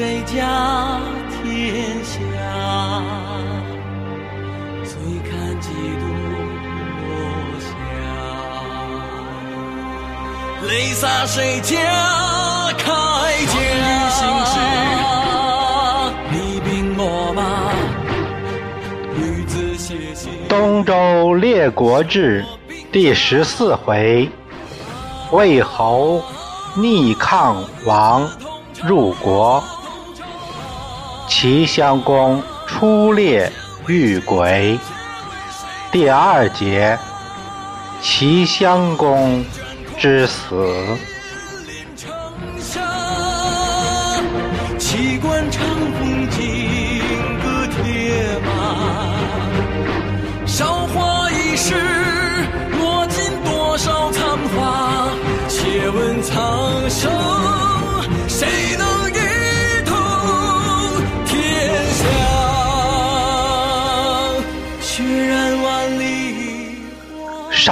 谁家天下？醉看几度落霞，泪洒谁家铠甲？《东周列国志》第十四回，魏侯逆抗王入国，齐襄公出猎遇鬼。第二节，齐襄公之死。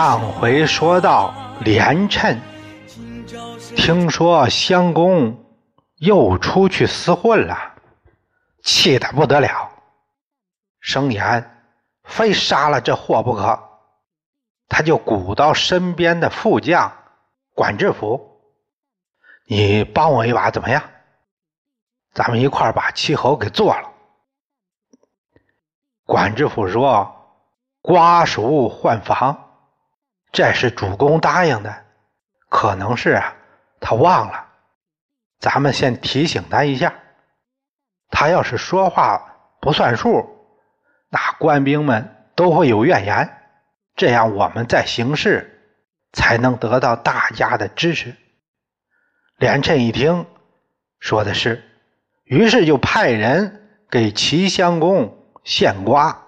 上回说到连称，听说襄公又出去厮混了，气得不得了，声言非杀了这货不可。他就鼓捣身边的副将管制府：“你帮我一把怎么样？咱们一块把齐侯给做了。”管制府说：“瓜熟换房，这是主公答应的。”可能是啊，他忘了，咱们先提醒他一下。他要是说话不算数，那官兵们都会有怨言，这样我们在行事才能得到大家的支持。连震一听，说的是，于是就派人给齐襄公献瓜。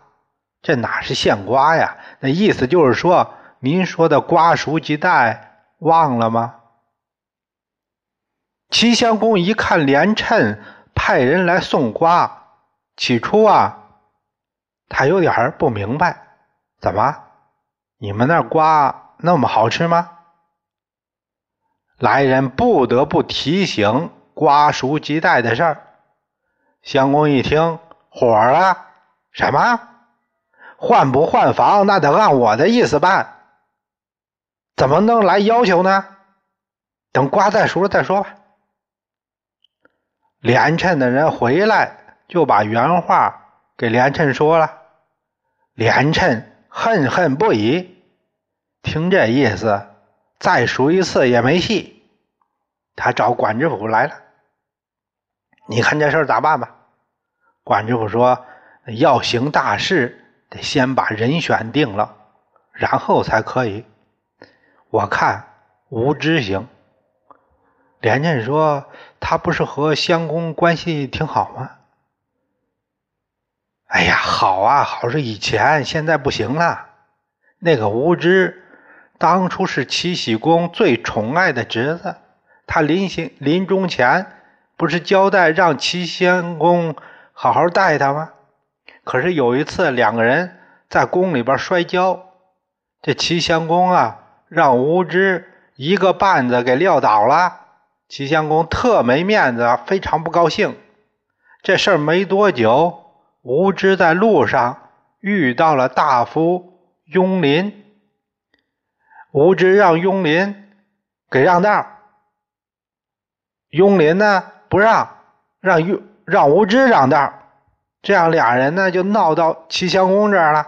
这哪是献瓜呀？那意思就是说，您说的瓜熟即带。忘了吗？齐襄公一看连称派人来送瓜，起初啊，他有点不明白，怎么你们那瓜那么好吃吗？来人不得不提醒瓜熟即带的事儿。襄公一听火了，什么换不换房，那得按我的意思办。怎么能来要求呢？等瓜再熟了再说吧。连称的人回来就把原话给连称说了，连称恨恨不已。听这意思，再熟一次也没戏。他找管制府来了，你看这事儿咋办吧？管制府说，要行大事，得先把人选定了，然后才可以。我看无知行。连震说：“他不是和襄公关系挺好吗？”哎呀，好啊，好是以前，现在不行了。那个无知，当初是齐僖公最宠爱的侄子，他临行临终前不是交代让齐襄公好好待他吗？可是有一次，两个人在宫里边摔跤，这齐襄公啊。让无知一个绊子给撂倒了，齐襄公特没面子，非常不高兴。这事儿没多久，无知在路上遇到了大夫雍林，无知让雍林给让道，雍林呢不让，让雍让无知让道，这样俩人呢就闹到齐襄公这儿了。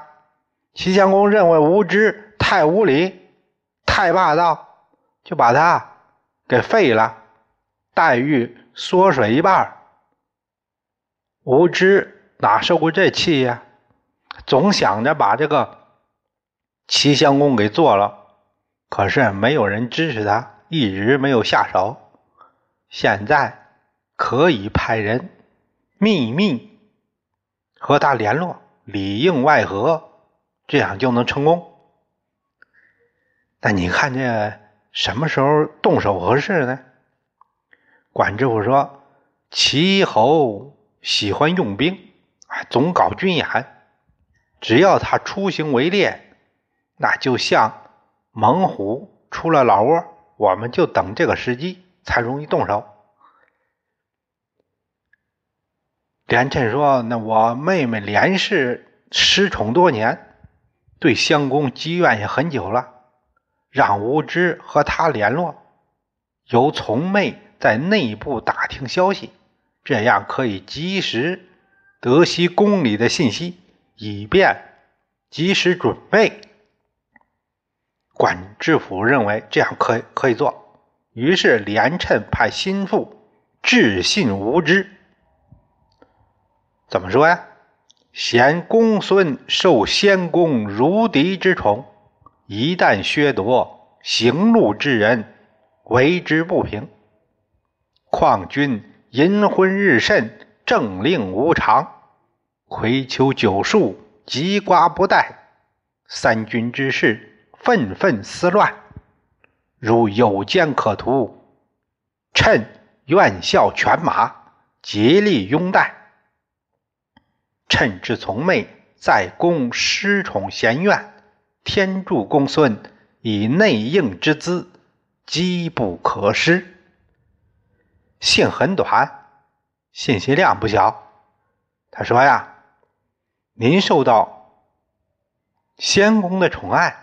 齐襄公认为无知太无礼。太霸道，就把他给废了，待遇缩水一半。无知哪受过这气呀？总想着把这个齐襄公给做了，可是没有人支持他，一直没有下手。现在可以派人秘密和他联络，里应外合，这样就能成功。那你看这什么时候动手合适呢？管制府说，齐侯喜欢用兵，啊，总搞军演。只要他出行围猎，那就像猛虎出了老窝，我们就等这个时机才容易动手。连震说：“那我妹妹连氏失宠多年，对襄公积怨也很久了，让无知和他联络，由从妹在内部打听消息，这样可以及时得悉宫里的信息，以便及时准备。”管制府认为这样可可以做，于是连称派心腹致信无知。怎么说呀？嫌公孙受先公如敌之宠，一旦削夺，行路之人为之不平。况君淫昏日甚，政令无常，葵丘九树，吉瓜不待，三军之事，纷纷思乱。如有奸可图，趁愿效犬马，竭力拥戴。趁之从妹在宫失宠嫌怨，天助公孙以内应之资，机不可失。信很短，信息量不小。他说呀：“您受到先公的宠爱，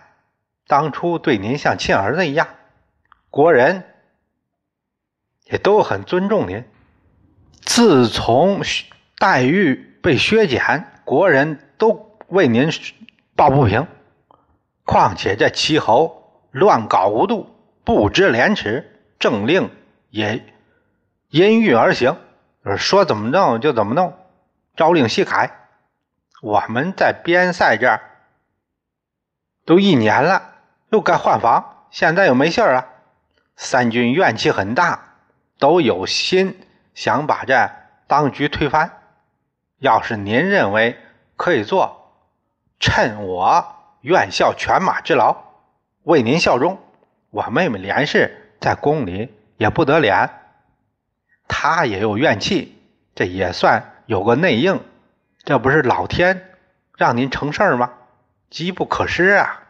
当初对您像亲儿子一样，国人也都很尊重您。自从黛玉。”被削减，国人都为您抱不平。况且这齐侯乱搞无度，不知廉耻，政令也因欲而行，说怎么弄就怎么弄，朝令夕改。我们在边塞这儿都一年了，又该换防，现在又没信儿了。三军怨气很大，都有心想把这当局推翻。要是您认为可以做，趁我愿效犬马之劳，为您效忠，我妹妹连氏在宫里也不得脸，她也有怨气，这也算有个内应，这不是老天让您成事儿吗？机不可失啊！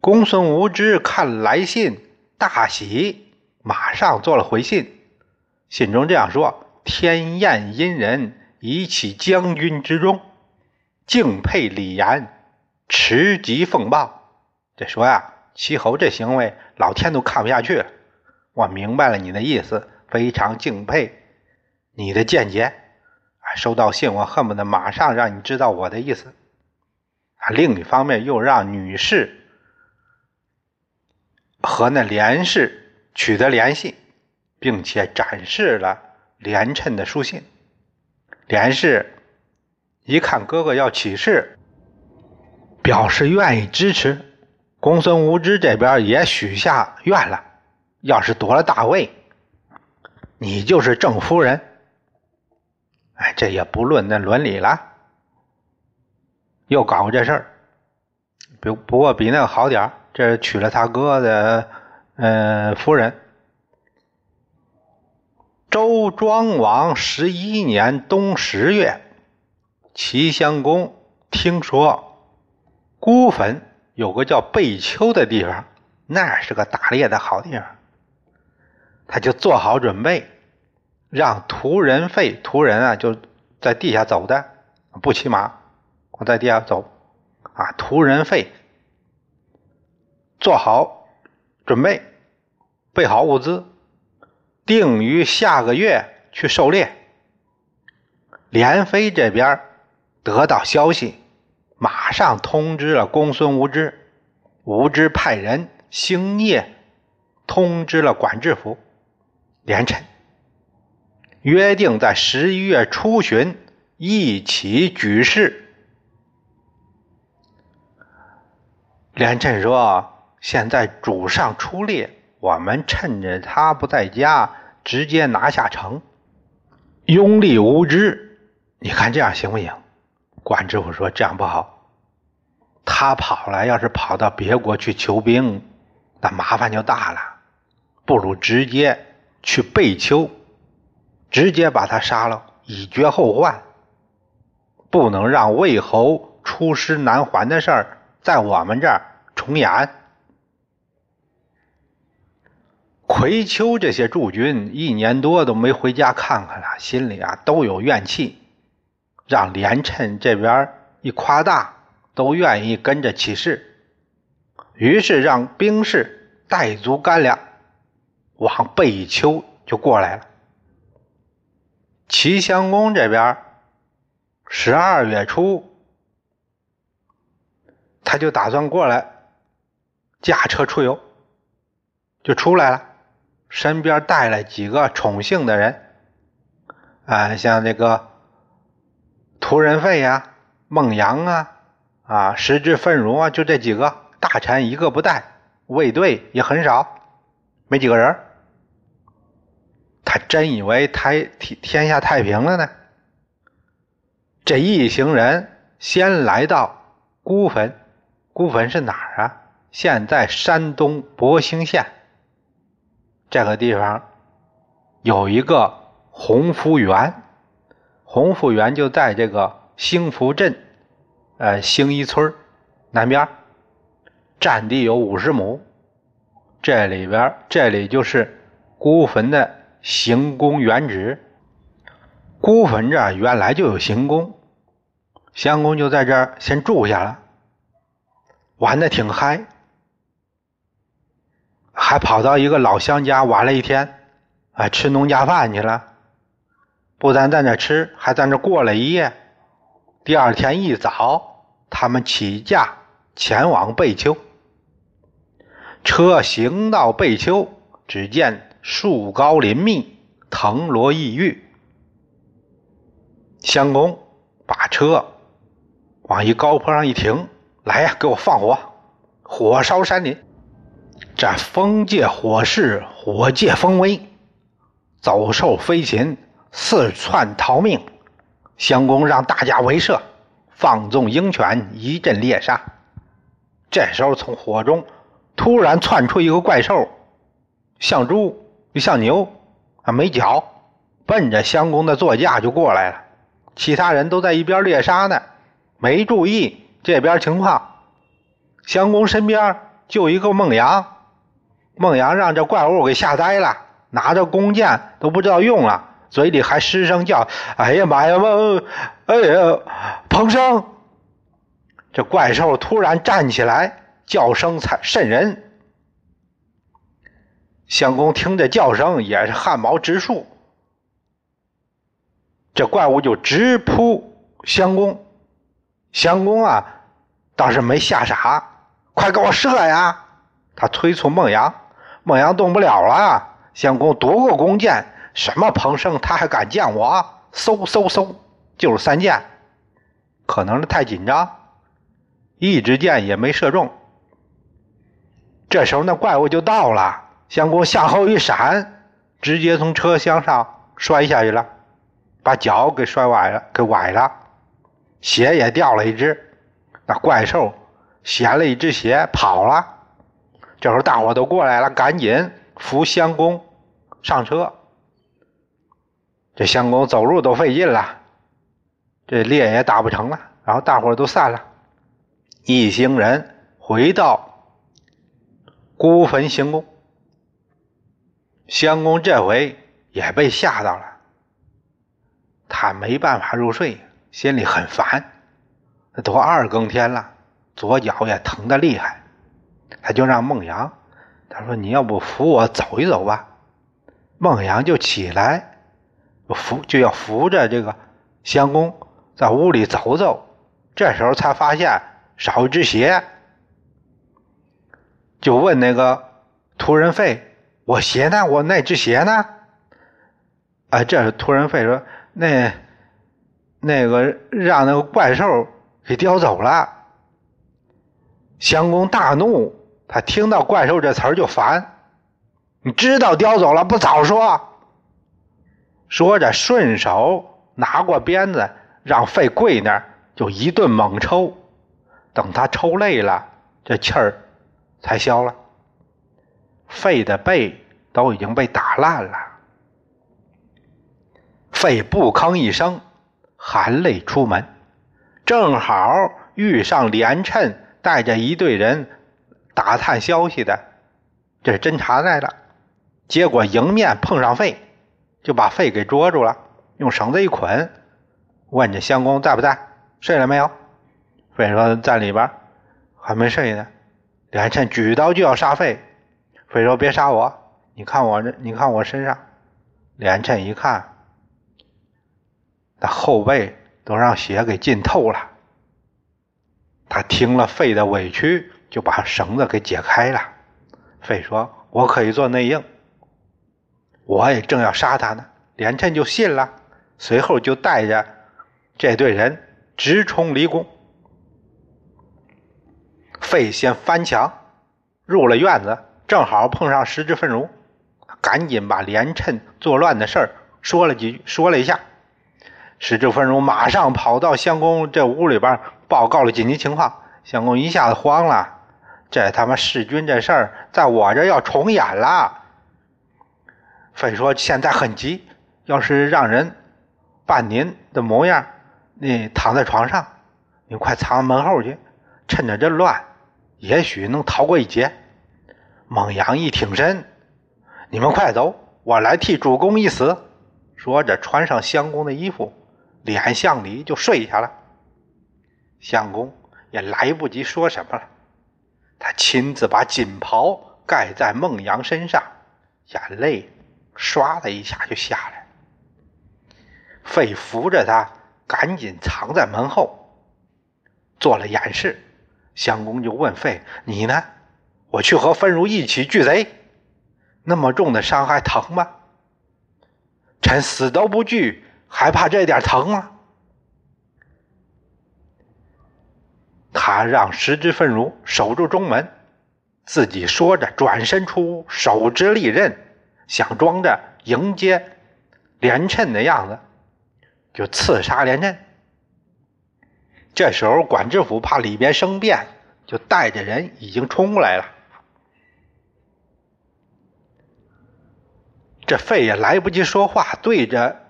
公孙无知看来信大喜，马上做了回信，信中这样说：天厌阴人。以起将军之中，敬佩李严，持疾奉报。这说呀，齐侯这行为，老天都看不下去了。我明白了你的意思，非常敬佩你的见解。啊，收到信，我恨不得马上让你知道我的意思。啊，另一方面又让女士和那连氏取得联系，并且展示了连称的书信。连氏一看哥哥要起事，表示愿意支持。公孙无知这边也许下愿了，要是夺了大位，你就是正夫人。哎，这也不论那伦理了。又搞过这事儿，不不过比那个好点这娶了他哥的嗯夫人。周庄王十一年冬十月，齐襄公听说孤坟有个叫贝丘的地方，那是个打猎的好地方，他就做好准备，让屠人费屠人啊，就在地下走的，不骑马，我在地下走啊，屠人费做好准备，备好物资。定于下个月去狩猎。连飞这边得到消息，马上通知了公孙无知。无知派人星夜通知了管制府，连臣约定在十一月初旬一起举事。连震说：“现在主上出猎。”我们趁着他不在家，直接拿下城，拥立无知。你看这样行不行？管知府说这样不好。他跑了，要是跑到别国去求兵，那麻烦就大了。不如直接去贝丘，直接把他杀了，以绝后患。不能让魏侯出师难还的事儿在我们这儿重演。葵丘这些驻军一年多都没回家看看了，心里啊都有怨气，让连趁这边一夸大，都愿意跟着起事。于是让兵士带足干粮，往贝丘就过来了。齐襄公这边十二月初，他就打算过来驾车出游，就出来了。身边带了几个宠幸的人，啊，像这个屠人费呀、孟阳啊、啊石之愤如啊，就这几个大臣一个不带，卫队也很少，没几个人。他真以为太天天下太平了呢？这一行人先来到孤坟，孤坟是哪儿啊？现在山东博兴县。这个地方有一个洪福园，洪福园就在这个兴福镇，呃，兴一村南边，占地有五十亩。这里边，这里就是孤坟的行宫原址。孤坟这儿原来就有行宫，相公就在这儿先住下了，玩的挺嗨。还跑到一个老乡家玩了一天，啊，吃农家饭去了。不但在那吃，还在那过了一夜。第二天一早，他们起驾前往贝丘。车行到贝丘，只见树高林密，藤萝异郁。相公把车往一高坡上一停，来呀，给我放火，火烧山林。这风借火势，火借风威，走兽飞禽，四窜逃命。襄公让大家围射，放纵鹰犬，一阵猎杀。这时候，从火中突然窜出一个怪兽，像猪又像牛，啊，没脚，奔着襄公的座驾就过来了。其他人都在一边猎杀呢，没注意这边情况。襄公身边就一个孟阳。孟阳让这怪物给吓呆了，拿着弓箭都不知道用了，嘴里还失声叫：“哎呀妈呀，孟，哎呀，彭生！”这怪兽突然站起来，叫声才瘆人。相公听着叫声也是汗毛直竖，这怪物就直扑相公。相公啊，倒是没吓傻，快给我射呀！他催促孟阳。孟阳动不了了，相公夺过弓箭，什么彭生他还敢见我？嗖嗖嗖，就是三箭，可能是太紧张，一支箭也没射中。这时候那怪物就到了，相公向后一闪，直接从车厢上摔下去了，把脚给摔崴了，给崴了，鞋也掉了一只，那怪兽衔了一只鞋跑了。这时候大伙都过来了，赶紧扶相公上车。这相公走路都费劲了，这猎也打不成了。然后大伙都散了，一行人回到孤坟行宫。相公这回也被吓到了，他没办法入睡，心里很烦。都二更天了，左脚也疼得厉害。他就让孟阳，他说：“你要不扶我走一走吧？”孟阳就起来，扶就要扶着这个相公在屋里走走。这时候才发现少一只鞋，就问那个屠人费：“我鞋呢？我那只鞋呢？”啊，这是屠人费说：“那那个让那个怪兽给叼走了。”相公大怒。他听到“怪兽”这词儿就烦，你知道叼走了不早说。说着，顺手拿过鞭子，让费跪那儿，就一顿猛抽。等他抽累了，这气儿才消了。费的背都已经被打烂了，费不吭一声，含泪出门，正好遇上连趁带着一队人。打探消息的，这是侦查来了。结果迎面碰上费，就把费给捉住了，用绳子一捆，问这相公在不在，睡了没有？费说在里边，还没睡呢。连趁举刀就要杀费，费说别杀我，你看我这，你看我身上。连趁一看，那后背都让血给浸透了。他听了费的委屈，就把绳子给解开了。费说：“我可以做内应。”我也正要杀他呢，连趁就信了，随后就带着这队人直冲离宫。费先翻墙入了院子，正好碰上石之芬如，赶紧把连趁作乱的事儿说了几句，说了一下。石之芬如马上跑到相公这屋里边报告了紧急情况，相公一下子慌了，这他妈弑君这事儿在我这要重演了。非说现在很急，要是让人扮您的模样，你躺在床上，你快藏门后去，趁着这乱，也许能逃过一劫。孟阳一挺身，你们快走，我来替主公一死。说着，穿上相公的衣服，脸向里就睡下了。相公也来不及说什么了，他亲自把锦袍盖在孟阳身上，眼泪。唰的一下就下来，费扶着他，赶紧藏在门后，做了掩饰。相公就问费：“你呢？我去和芬如一起拒贼，那么重的伤还疼吗？臣死都不惧，还怕这点疼吗？”他让十之芬如守住中门，自己说着转身出屋，手执利刃。想装着迎接连趁的样子，就刺杀连趁。这时候管知府怕里边生变，就带着人已经冲过来了。这费也来不及说话，对着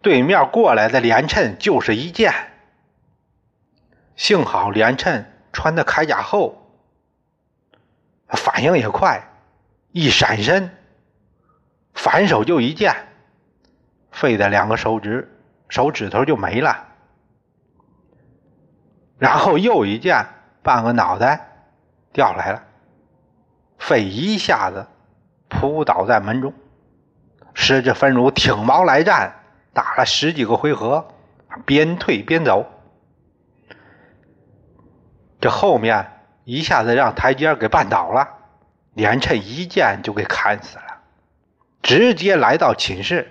对面过来的连趁就是一剑。幸好连趁穿的铠甲厚，反应也快，一闪身。反手就一剑，费的两个手指手指头就没了，然后又一剑，半个脑袋掉来了，费一下子扑倒在门中。石之分如挺矛来战，打了十几个回合，边退边走，这后面一下子让台阶给绊倒了，连趁一剑就给砍死了。直接来到寝室，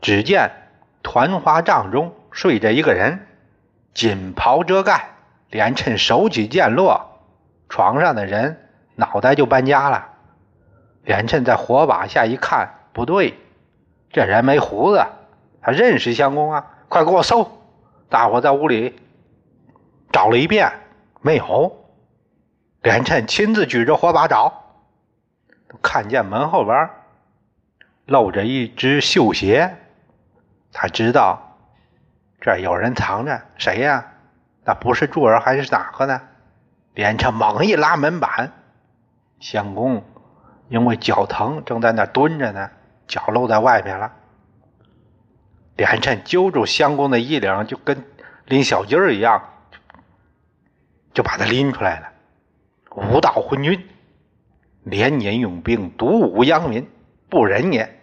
只见团花帐中睡着一个人，锦袍遮盖，连趁手起剑落，床上的人脑袋就搬家了。连趁在火把下一看，不对，这人没胡子，他认识相公啊！快给我搜！大伙在屋里找了一遍，没有。连趁亲自举着火把找，看见门后边。露着一只绣鞋，他知道这有人藏着，谁呀？那不是柱儿还是哪个呢？连着猛一拉门板，相公因为脚疼正在那蹲着呢，脚露在外面了。连趁揪住相公的衣领，就跟拎小鸡儿一样，就把他拎出来了。无道昏君，连年用兵，独武殃民，不仁也。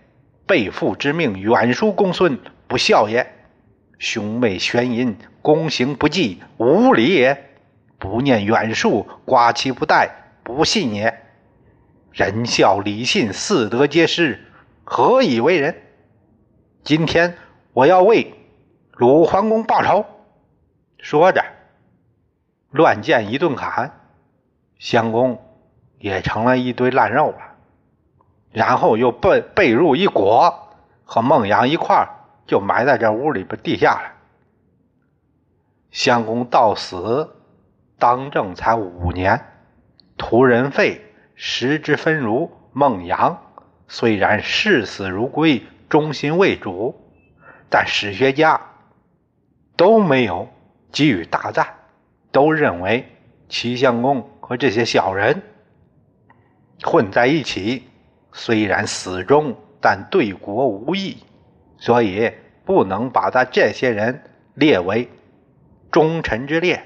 背父之命，远疏公孙，不孝也；兄妹悬淫，公行不济，无礼也；不念远恕，寡其不待，不信也。仁孝礼信四德皆失，何以为人？今天我要为鲁桓公报仇。说着，乱箭一顿砍，相公也成了一堆烂肉了。然后又被被褥一裹，和孟阳一块儿就埋在这屋里边地下了。相公到死当政才五年，屠人废，食之分如，孟阳虽然视死如归，忠心为主，但史学家都没有给予大赞，都认为齐襄公和这些小人混在一起。虽然死忠，但对国无益，所以不能把他这些人列为忠臣之列。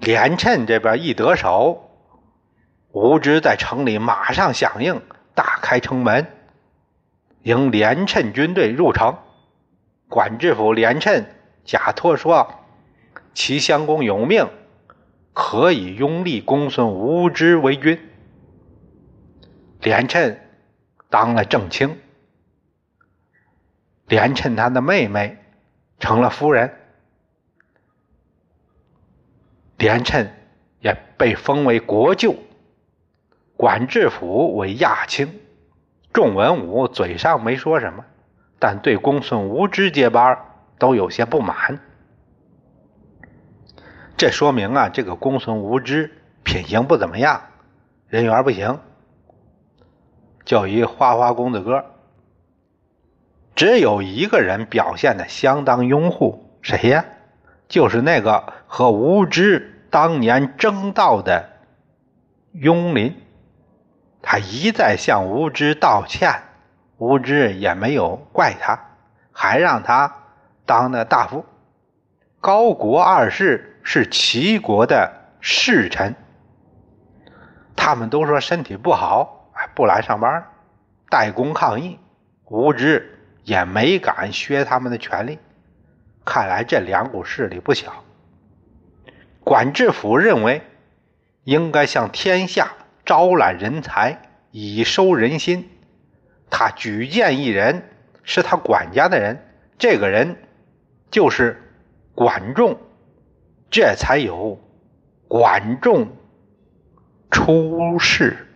连趁这边一得手，吴知在城里马上响应，大开城门，迎连趁军队入城。管制府连趁假托说齐襄公有命，可以拥立公孙无知为君。连趁当了正卿，连趁他的妹妹成了夫人。连趁也被封为国舅，管制府为亚卿。众文武嘴上没说什么，但对公孙无知接班都有些不满。这说明啊，这个公孙无知品行不怎么样，人缘不行。叫一花花公子哥，只有一个人表现的相当拥护，谁呀？就是那个和无知当年争道的雍林，他一再向无知道歉，无知也没有怪他，还让他当了大夫。高国二世是齐国的侍臣，他们都说身体不好，不来上班，代工抗议。无知也没敢削他们的权利。看来这两股势力不小。管制府认为，应该向天下招揽人才，以收人心。他举荐一人，是他管家的人，这个人就是管仲，这才有管仲出世。